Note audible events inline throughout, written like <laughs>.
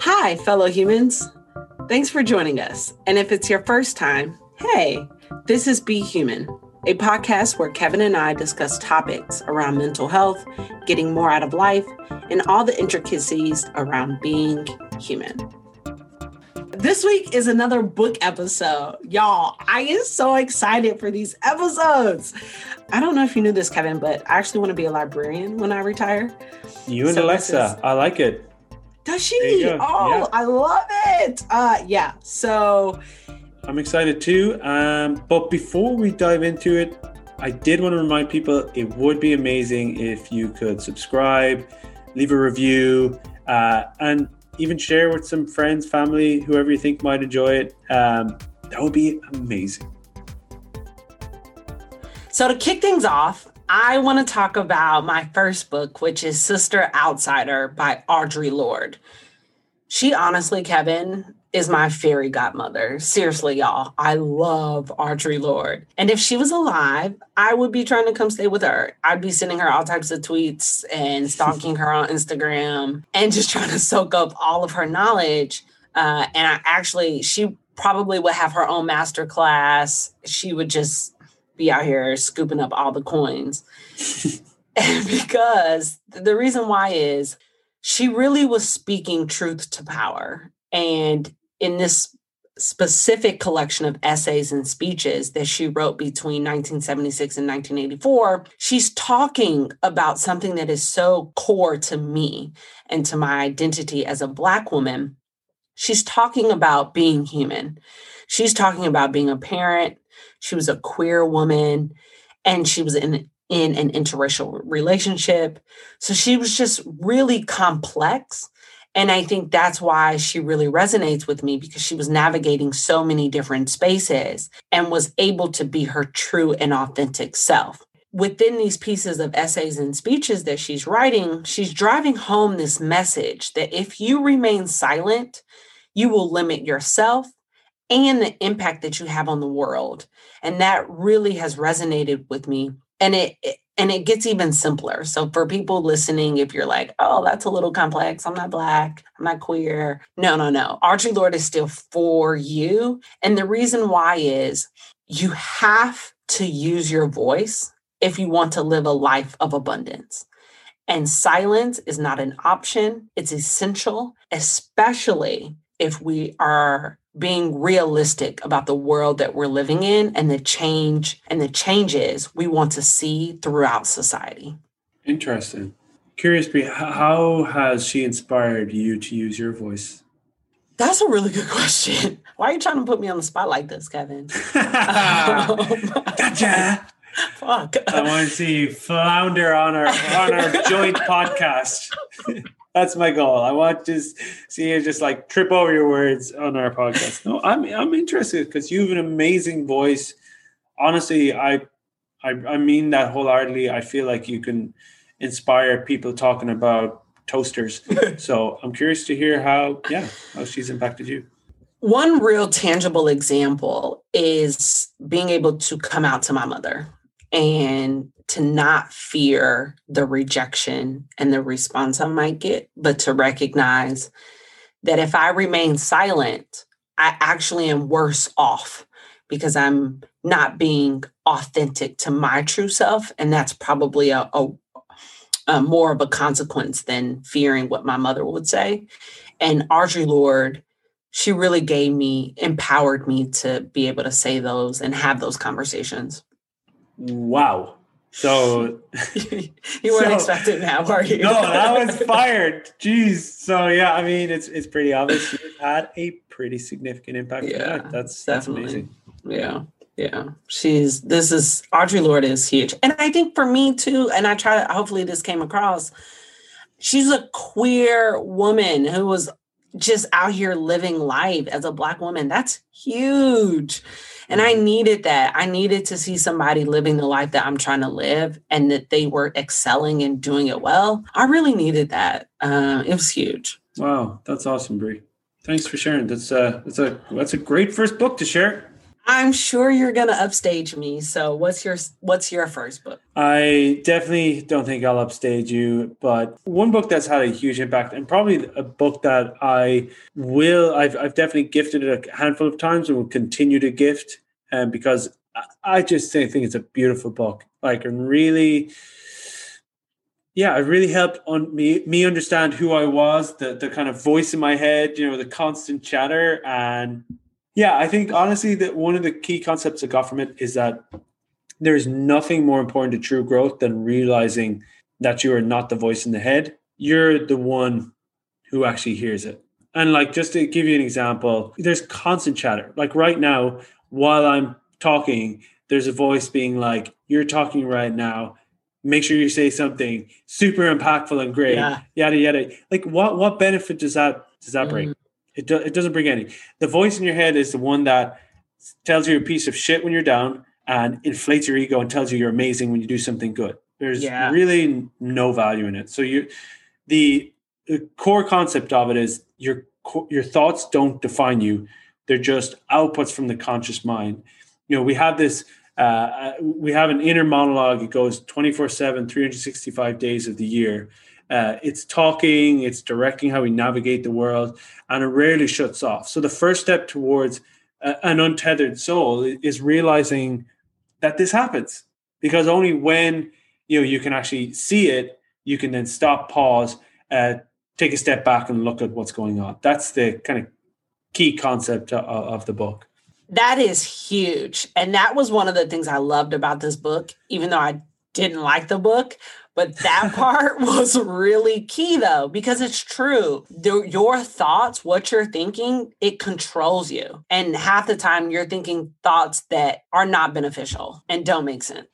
Hi, fellow humans. Thanks for joining us. And if it's your first time, hey, this is Be Human, a podcast where Kevin and I discuss topics around mental health, getting more out of life, and all the intricacies around being human. This week is another book episode. Y'all, I am so excited for these episodes. I don't know if you knew this, Kevin, but I actually want to be a librarian when I retire. You and so Alexa, is, I like it. Does she? Oh, yeah. I love it. Uh, yeah. So I'm excited too. Um, but before we dive into it, I did want to remind people it would be amazing if you could subscribe, leave a review, uh, and even share with some friends, family, whoever you think might enjoy it. Um, that would be amazing. So, to kick things off, I want to talk about my first book, which is Sister Outsider by Audre Lorde. She honestly, Kevin, is my fairy godmother. Seriously, y'all. I love Audre Lorde. And if she was alive, I would be trying to come stay with her. I'd be sending her all types of tweets and <laughs> stalking her on Instagram and just trying to soak up all of her knowledge. Uh, and I actually, she probably would have her own master class. She would just be out here scooping up all the coins. <laughs> <laughs> because the reason why is she really was speaking truth to power. And in this specific collection of essays and speeches that she wrote between 1976 and 1984, she's talking about something that is so core to me and to my identity as a Black woman. She's talking about being human. She's talking about being a parent. She was a queer woman and she was in in an interracial relationship. So she was just really complex. And I think that's why she really resonates with me because she was navigating so many different spaces and was able to be her true and authentic self. Within these pieces of essays and speeches that she's writing, she's driving home this message that if you remain silent, you will limit yourself and the impact that you have on the world. And that really has resonated with me. And it, and it gets even simpler. So for people listening, if you're like, oh, that's a little complex, I'm not black, I'm not queer. No, no, no. Audre Lorde is still for you. And the reason why is you have to use your voice if you want to live a life of abundance. And silence is not an option, it's essential, especially if we are being realistic about the world that we're living in and the change and the changes we want to see throughout society. Interesting. Curious, how has she inspired you to use your voice? That's a really good <laughs> question. Why are you trying to put me on the spot like this, Kevin? <laughs> gotcha. <laughs> Fuck. I want to see you flounder on our on our joint podcast. That's my goal. I want to see you just like trip over your words on our podcast. No, I'm I'm interested because you have an amazing voice. Honestly, I, I I mean that wholeheartedly. I feel like you can inspire people talking about toasters. <laughs> so I'm curious to hear how yeah how she's impacted you. One real tangible example is being able to come out to my mother and to not fear the rejection and the response I might get, but to recognize that if I remain silent, I actually am worse off because I'm not being authentic to my true self. And that's probably a, a, a more of a consequence than fearing what my mother would say. And Audre Lorde, she really gave me, empowered me to be able to say those and have those conversations. Wow. So <laughs> you weren't so, expecting that, were you? no, that was <laughs> fired. Jeez. So yeah, I mean, it's it's pretty obvious you've had a pretty significant impact. Yeah, that. that's definitely. that's amazing. Yeah, yeah. She's this is Audre Lorde is huge, and I think for me too. And I try to hopefully this came across. She's a queer woman who was just out here living life as a black woman. That's huge. And I mm-hmm. needed that. I needed to see somebody living the life that I'm trying to live and that they were excelling and doing it well. I really needed that. Uh, it was huge. Wow, that's awesome, Brie. Thanks for sharing. That's uh that's a that's a great first book to share. I'm sure you're gonna upstage me. So what's your what's your first book? I definitely don't think I'll upstage you, but one book that's had a huge impact, and probably a book that I will I've I've definitely gifted it a handful of times and will continue to gift, um, because I just think it's a beautiful book. Like and really yeah, it really helped on me me understand who I was, the the kind of voice in my head, you know, the constant chatter and yeah, I think honestly that one of the key concepts I got from it is that there is nothing more important to true growth than realizing that you are not the voice in the head. You're the one who actually hears it. And like just to give you an example, there's constant chatter. Like right now, while I'm talking, there's a voice being like, You're talking right now. Make sure you say something super impactful and great. Yeah. Yada yada. Like what what benefit does that does that bring? Mm. It, do, it doesn't bring any. The voice in your head is the one that tells you a piece of shit when you're down and inflates your ego and tells you you're amazing when you do something good. There's yeah. really no value in it. So you, the, the core concept of it is your your thoughts don't define you; they're just outputs from the conscious mind. You know, we have this. Uh, we have an inner monologue. It goes 24 7, 365 days of the year. Uh, it's talking, it's directing how we navigate the world, and it rarely shuts off. So the first step towards a, an untethered soul is realizing that this happens, because only when you know you can actually see it, you can then stop, pause, uh, take a step back, and look at what's going on. That's the kind of key concept of, of the book. That is huge. And that was one of the things I loved about this book, even though I didn't like the book, but that <laughs> part was really key though, because it's true. Your thoughts, what you're thinking, it controls you. And half the time you're thinking thoughts that are not beneficial and don't make sense.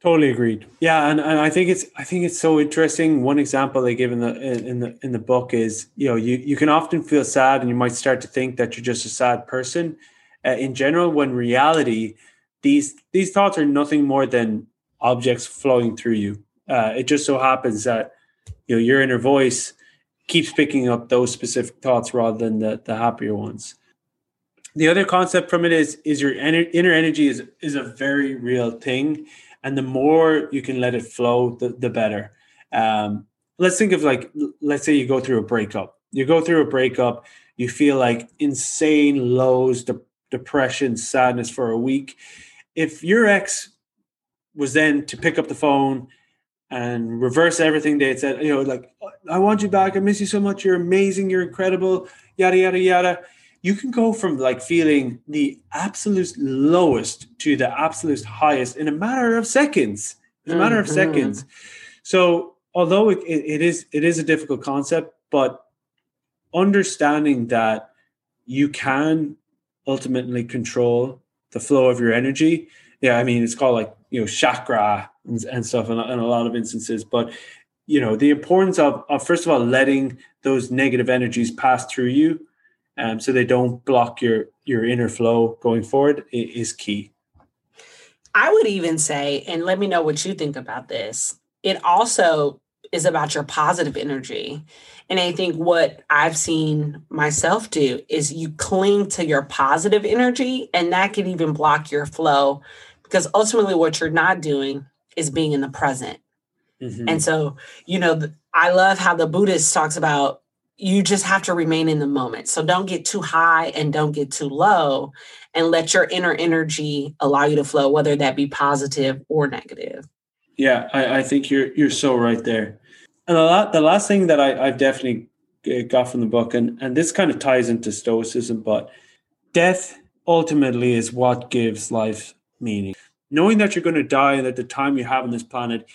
Totally agreed. Yeah, and, and I think it's I think it's so interesting. One example they give in the in the in the book is you know you you can often feel sad and you might start to think that you're just a sad person. Uh, in general, when reality, these these thoughts are nothing more than objects flowing through you. Uh, it just so happens that you know your inner voice keeps picking up those specific thoughts rather than the, the happier ones. The other concept from it is is your inner energy is is a very real thing, and the more you can let it flow, the the better. Um, let's think of like let's say you go through a breakup. You go through a breakup, you feel like insane lows, de- depression, sadness for a week. If your ex was then to pick up the phone and reverse everything they had said. You know, like, I want you back. I miss you so much. You're amazing. You're incredible. Yada, yada, yada. You can go from like feeling the absolute lowest to the absolute highest in a matter of seconds. In a matter of mm-hmm. seconds. So, although it, it is it is a difficult concept, but understanding that you can ultimately control the flow of your energy. Yeah, I mean, it's called like you know chakra and, and stuff in, in a lot of instances. But you know the importance of, of first of all letting those negative energies pass through you um, so they don't block your your inner flow going forward is key. I would even say and let me know what you think about this it also is about your positive energy. And i think what i've seen myself do is you cling to your positive energy and that can even block your flow because ultimately what you're not doing is being in the present. Mm-hmm. and so you know i love how the buddhist talks about you just have to remain in the moment. So don't get too high and don't get too low and let your inner energy allow you to flow whether that be positive or negative. Yeah i, I think you're you're so right there. And the, la- the last thing that I, i've definitely got from the book and and this kind of ties into stoicism but death ultimately is what gives life meaning. Knowing that you're going to die and that the time you have on this planet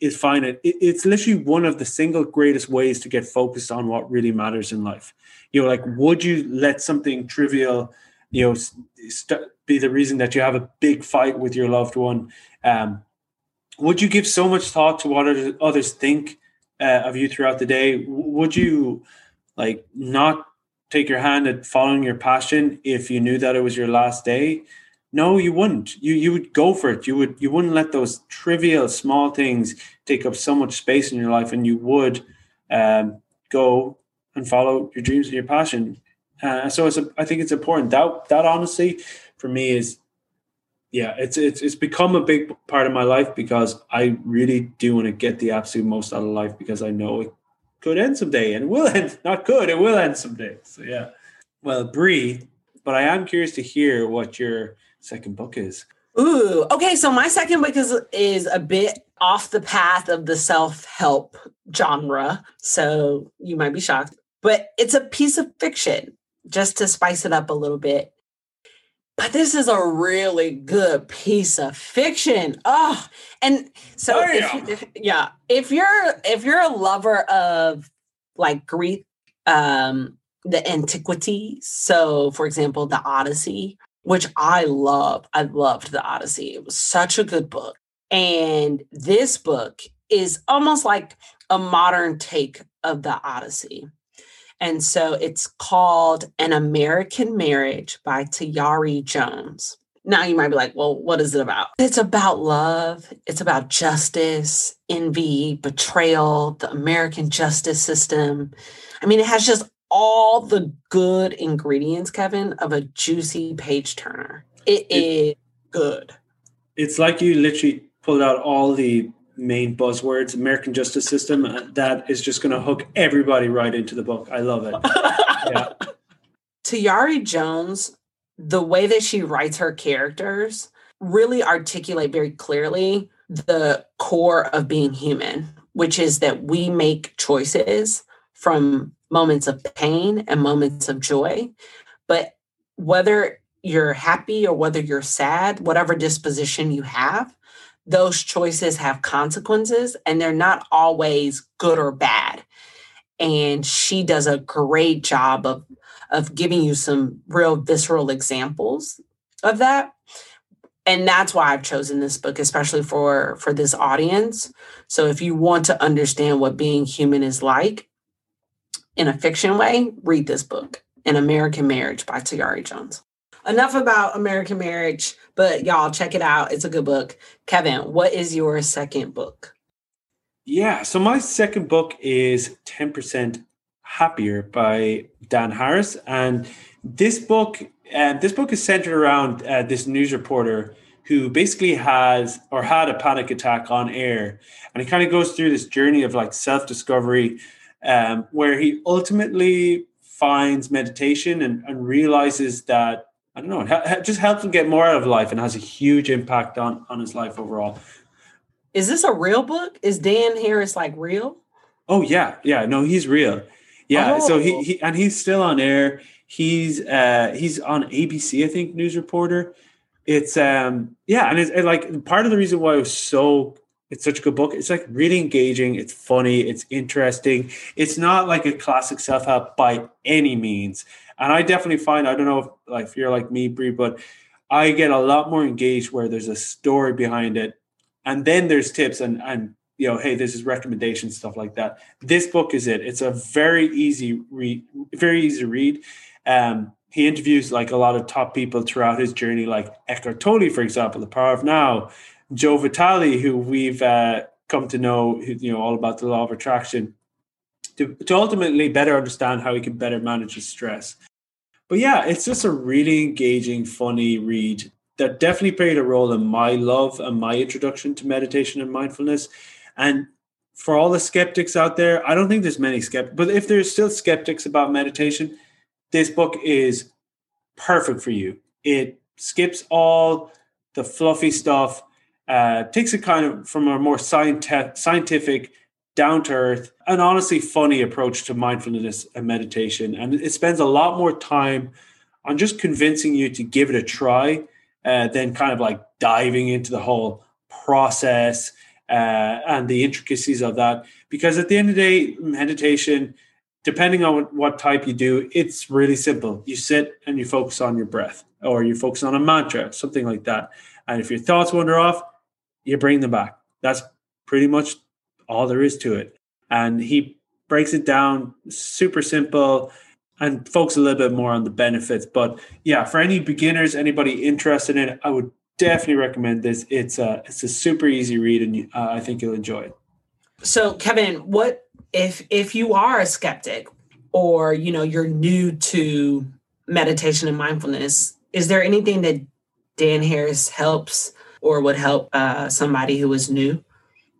is finite, it's literally one of the single greatest ways to get focused on what really matters in life. You know, like, would you let something trivial, you know, st- be the reason that you have a big fight with your loved one? Um, would you give so much thought to what others think uh, of you throughout the day? Would you like not take your hand at following your passion if you knew that it was your last day? No, you wouldn't. You you would go for it. You would you wouldn't let those trivial small things take up so much space in your life, and you would um, go and follow your dreams and your passion. Uh, so it's a, I think it's important. That that honestly, for me, is yeah, it's it's it's become a big part of my life because I really do want to get the absolute most out of life because I know it could end someday and will end. Not good, it will end someday. So yeah. Well, Brie, but I am curious to hear what your second book is. Ooh, okay. So my second book is is a bit off the path of the self help genre. So you might be shocked, but it's a piece of fiction just to spice it up a little bit but this is a really good piece of fiction. Oh, and so if, if, yeah, if you're if you're a lover of like Greek, um, the antiquities, so for example, the Odyssey, which I love, I loved the Odyssey. It was such a good book, and this book is almost like a modern take of the Odyssey. And so it's called An American Marriage by Tayari Jones. Now you might be like, well, what is it about? It's about love, it's about justice, envy, betrayal, the American justice system. I mean, it has just all the good ingredients, Kevin, of a juicy page turner. It, it is good. It's like you literally pulled out all the main buzzwords american justice system uh, that is just going to hook everybody right into the book i love it <laughs> yeah tayari jones the way that she writes her characters really articulate very clearly the core of being human which is that we make choices from moments of pain and moments of joy but whether you're happy or whether you're sad whatever disposition you have those choices have consequences and they're not always good or bad. And she does a great job of, of giving you some real visceral examples of that. And that's why I've chosen this book, especially for, for this audience. So if you want to understand what being human is like in a fiction way, read this book, An American Marriage by Tayari Jones enough about American Marriage, but y'all check it out. It's a good book. Kevin, what is your second book? Yeah, so my second book is 10% Happier by Dan Harris. And this book, and uh, this book is centered around uh, this news reporter who basically has or had a panic attack on air. And it kind of goes through this journey of like self discovery um, where he ultimately finds meditation and, and realizes that I don't know. It just helps him get more out of life and has a huge impact on on his life overall. Is this a real book? Is Dan Harris like real? Oh yeah, yeah. No, he's real. Yeah. Oh. So he, oh. he and he's still on air. He's uh he's on ABC, I think, news reporter. It's um yeah, and it's it, like part of the reason why it was so it's such a good book. It's like really engaging. It's funny. It's interesting. It's not like a classic self help by any means. And I definitely find I don't know if like if you're like me, Brie, but I get a lot more engaged where there's a story behind it, and then there's tips and and you know, hey, this is recommendations, stuff like that. This book is it. It's a very easy read, very easy read. Um, he interviews like a lot of top people throughout his journey, like Eckhart Tolle, for example, The Power of Now, Joe Vitale, who we've uh, come to know, you know, all about the law of attraction, to, to ultimately better understand how he can better manage his stress. But yeah, it's just a really engaging, funny read that definitely played a role in my love and my introduction to meditation and mindfulness. And for all the skeptics out there, I don't think there's many skeptics, but if there's still skeptics about meditation, this book is perfect for you. It skips all the fluffy stuff, uh, takes it kind of from a more scientific down to earth, and honestly funny approach to mindfulness and meditation. And it spends a lot more time on just convincing you to give it a try uh, than kind of like diving into the whole process uh, and the intricacies of that. Because at the end of the day, meditation, depending on what type you do, it's really simple. You sit and you focus on your breath, or you focus on a mantra, something like that. And if your thoughts wander off, you bring them back. That's pretty much all there is to it. And he breaks it down super simple and focus a little bit more on the benefits. But yeah, for any beginners, anybody interested in it, I would definitely recommend this. It's a it's a super easy read, and uh, I think you'll enjoy it. So, Kevin, what if if you are a skeptic, or you know you're new to meditation and mindfulness? Is there anything that Dan Harris helps or would help uh, somebody who is new?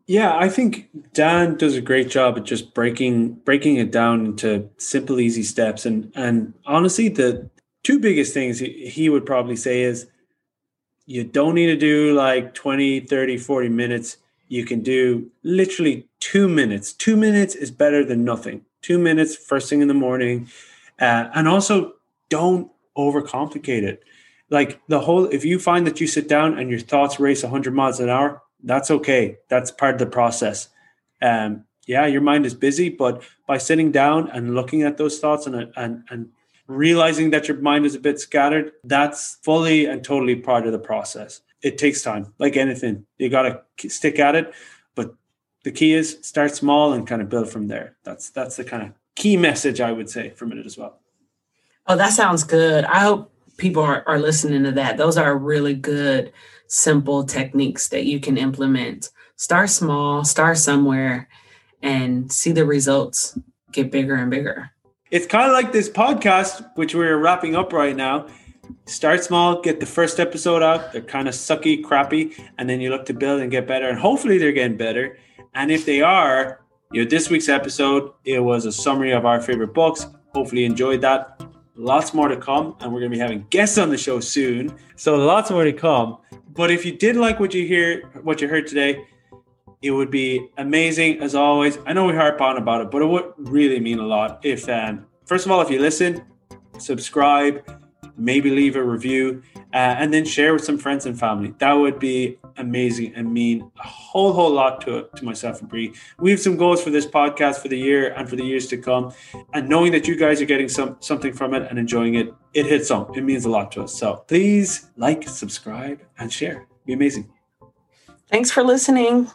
Yeah, I think Dan does a great job at just breaking breaking it down into simple, easy steps. And and honestly, the two biggest things he would probably say is you don't need to do like 20, 30, 40 minutes. You can do literally two minutes. Two minutes is better than nothing. Two minutes first thing in the morning. Uh, and also don't overcomplicate it. Like the whole, if you find that you sit down and your thoughts race 100 miles an hour, that's okay. That's part of the process. Um, yeah, your mind is busy, but by sitting down and looking at those thoughts and and and realizing that your mind is a bit scattered, that's fully and totally part of the process. It takes time, like anything. You got to stick at it, but the key is start small and kind of build from there. That's that's the kind of key message I would say from it as well. Oh, that sounds good. I hope people are, are listening to that. Those are really good simple techniques that you can implement. Start small, start somewhere, and see the results get bigger and bigger. It's kind of like this podcast, which we're wrapping up right now. Start small, get the first episode out. They're kind of sucky, crappy, and then you look to build and get better. And hopefully, they're getting better. And if they are, you know, this week's episode it was a summary of our favorite books. Hopefully, you enjoyed that. Lots more to come, and we're going to be having guests on the show soon. So lots more to come. But if you did like what you hear, what you heard today, it would be amazing as always. I know we harp on about it, but it would really mean a lot if, um, first of all, if you listen, subscribe, maybe leave a review, uh, and then share with some friends and family. That would be amazing and mean a whole whole lot to to myself and Bree. We have some goals for this podcast for the year and for the years to come, and knowing that you guys are getting some something from it and enjoying it, it hits home. It means a lot to us. So please like, subscribe, and share. Be amazing. Thanks for listening.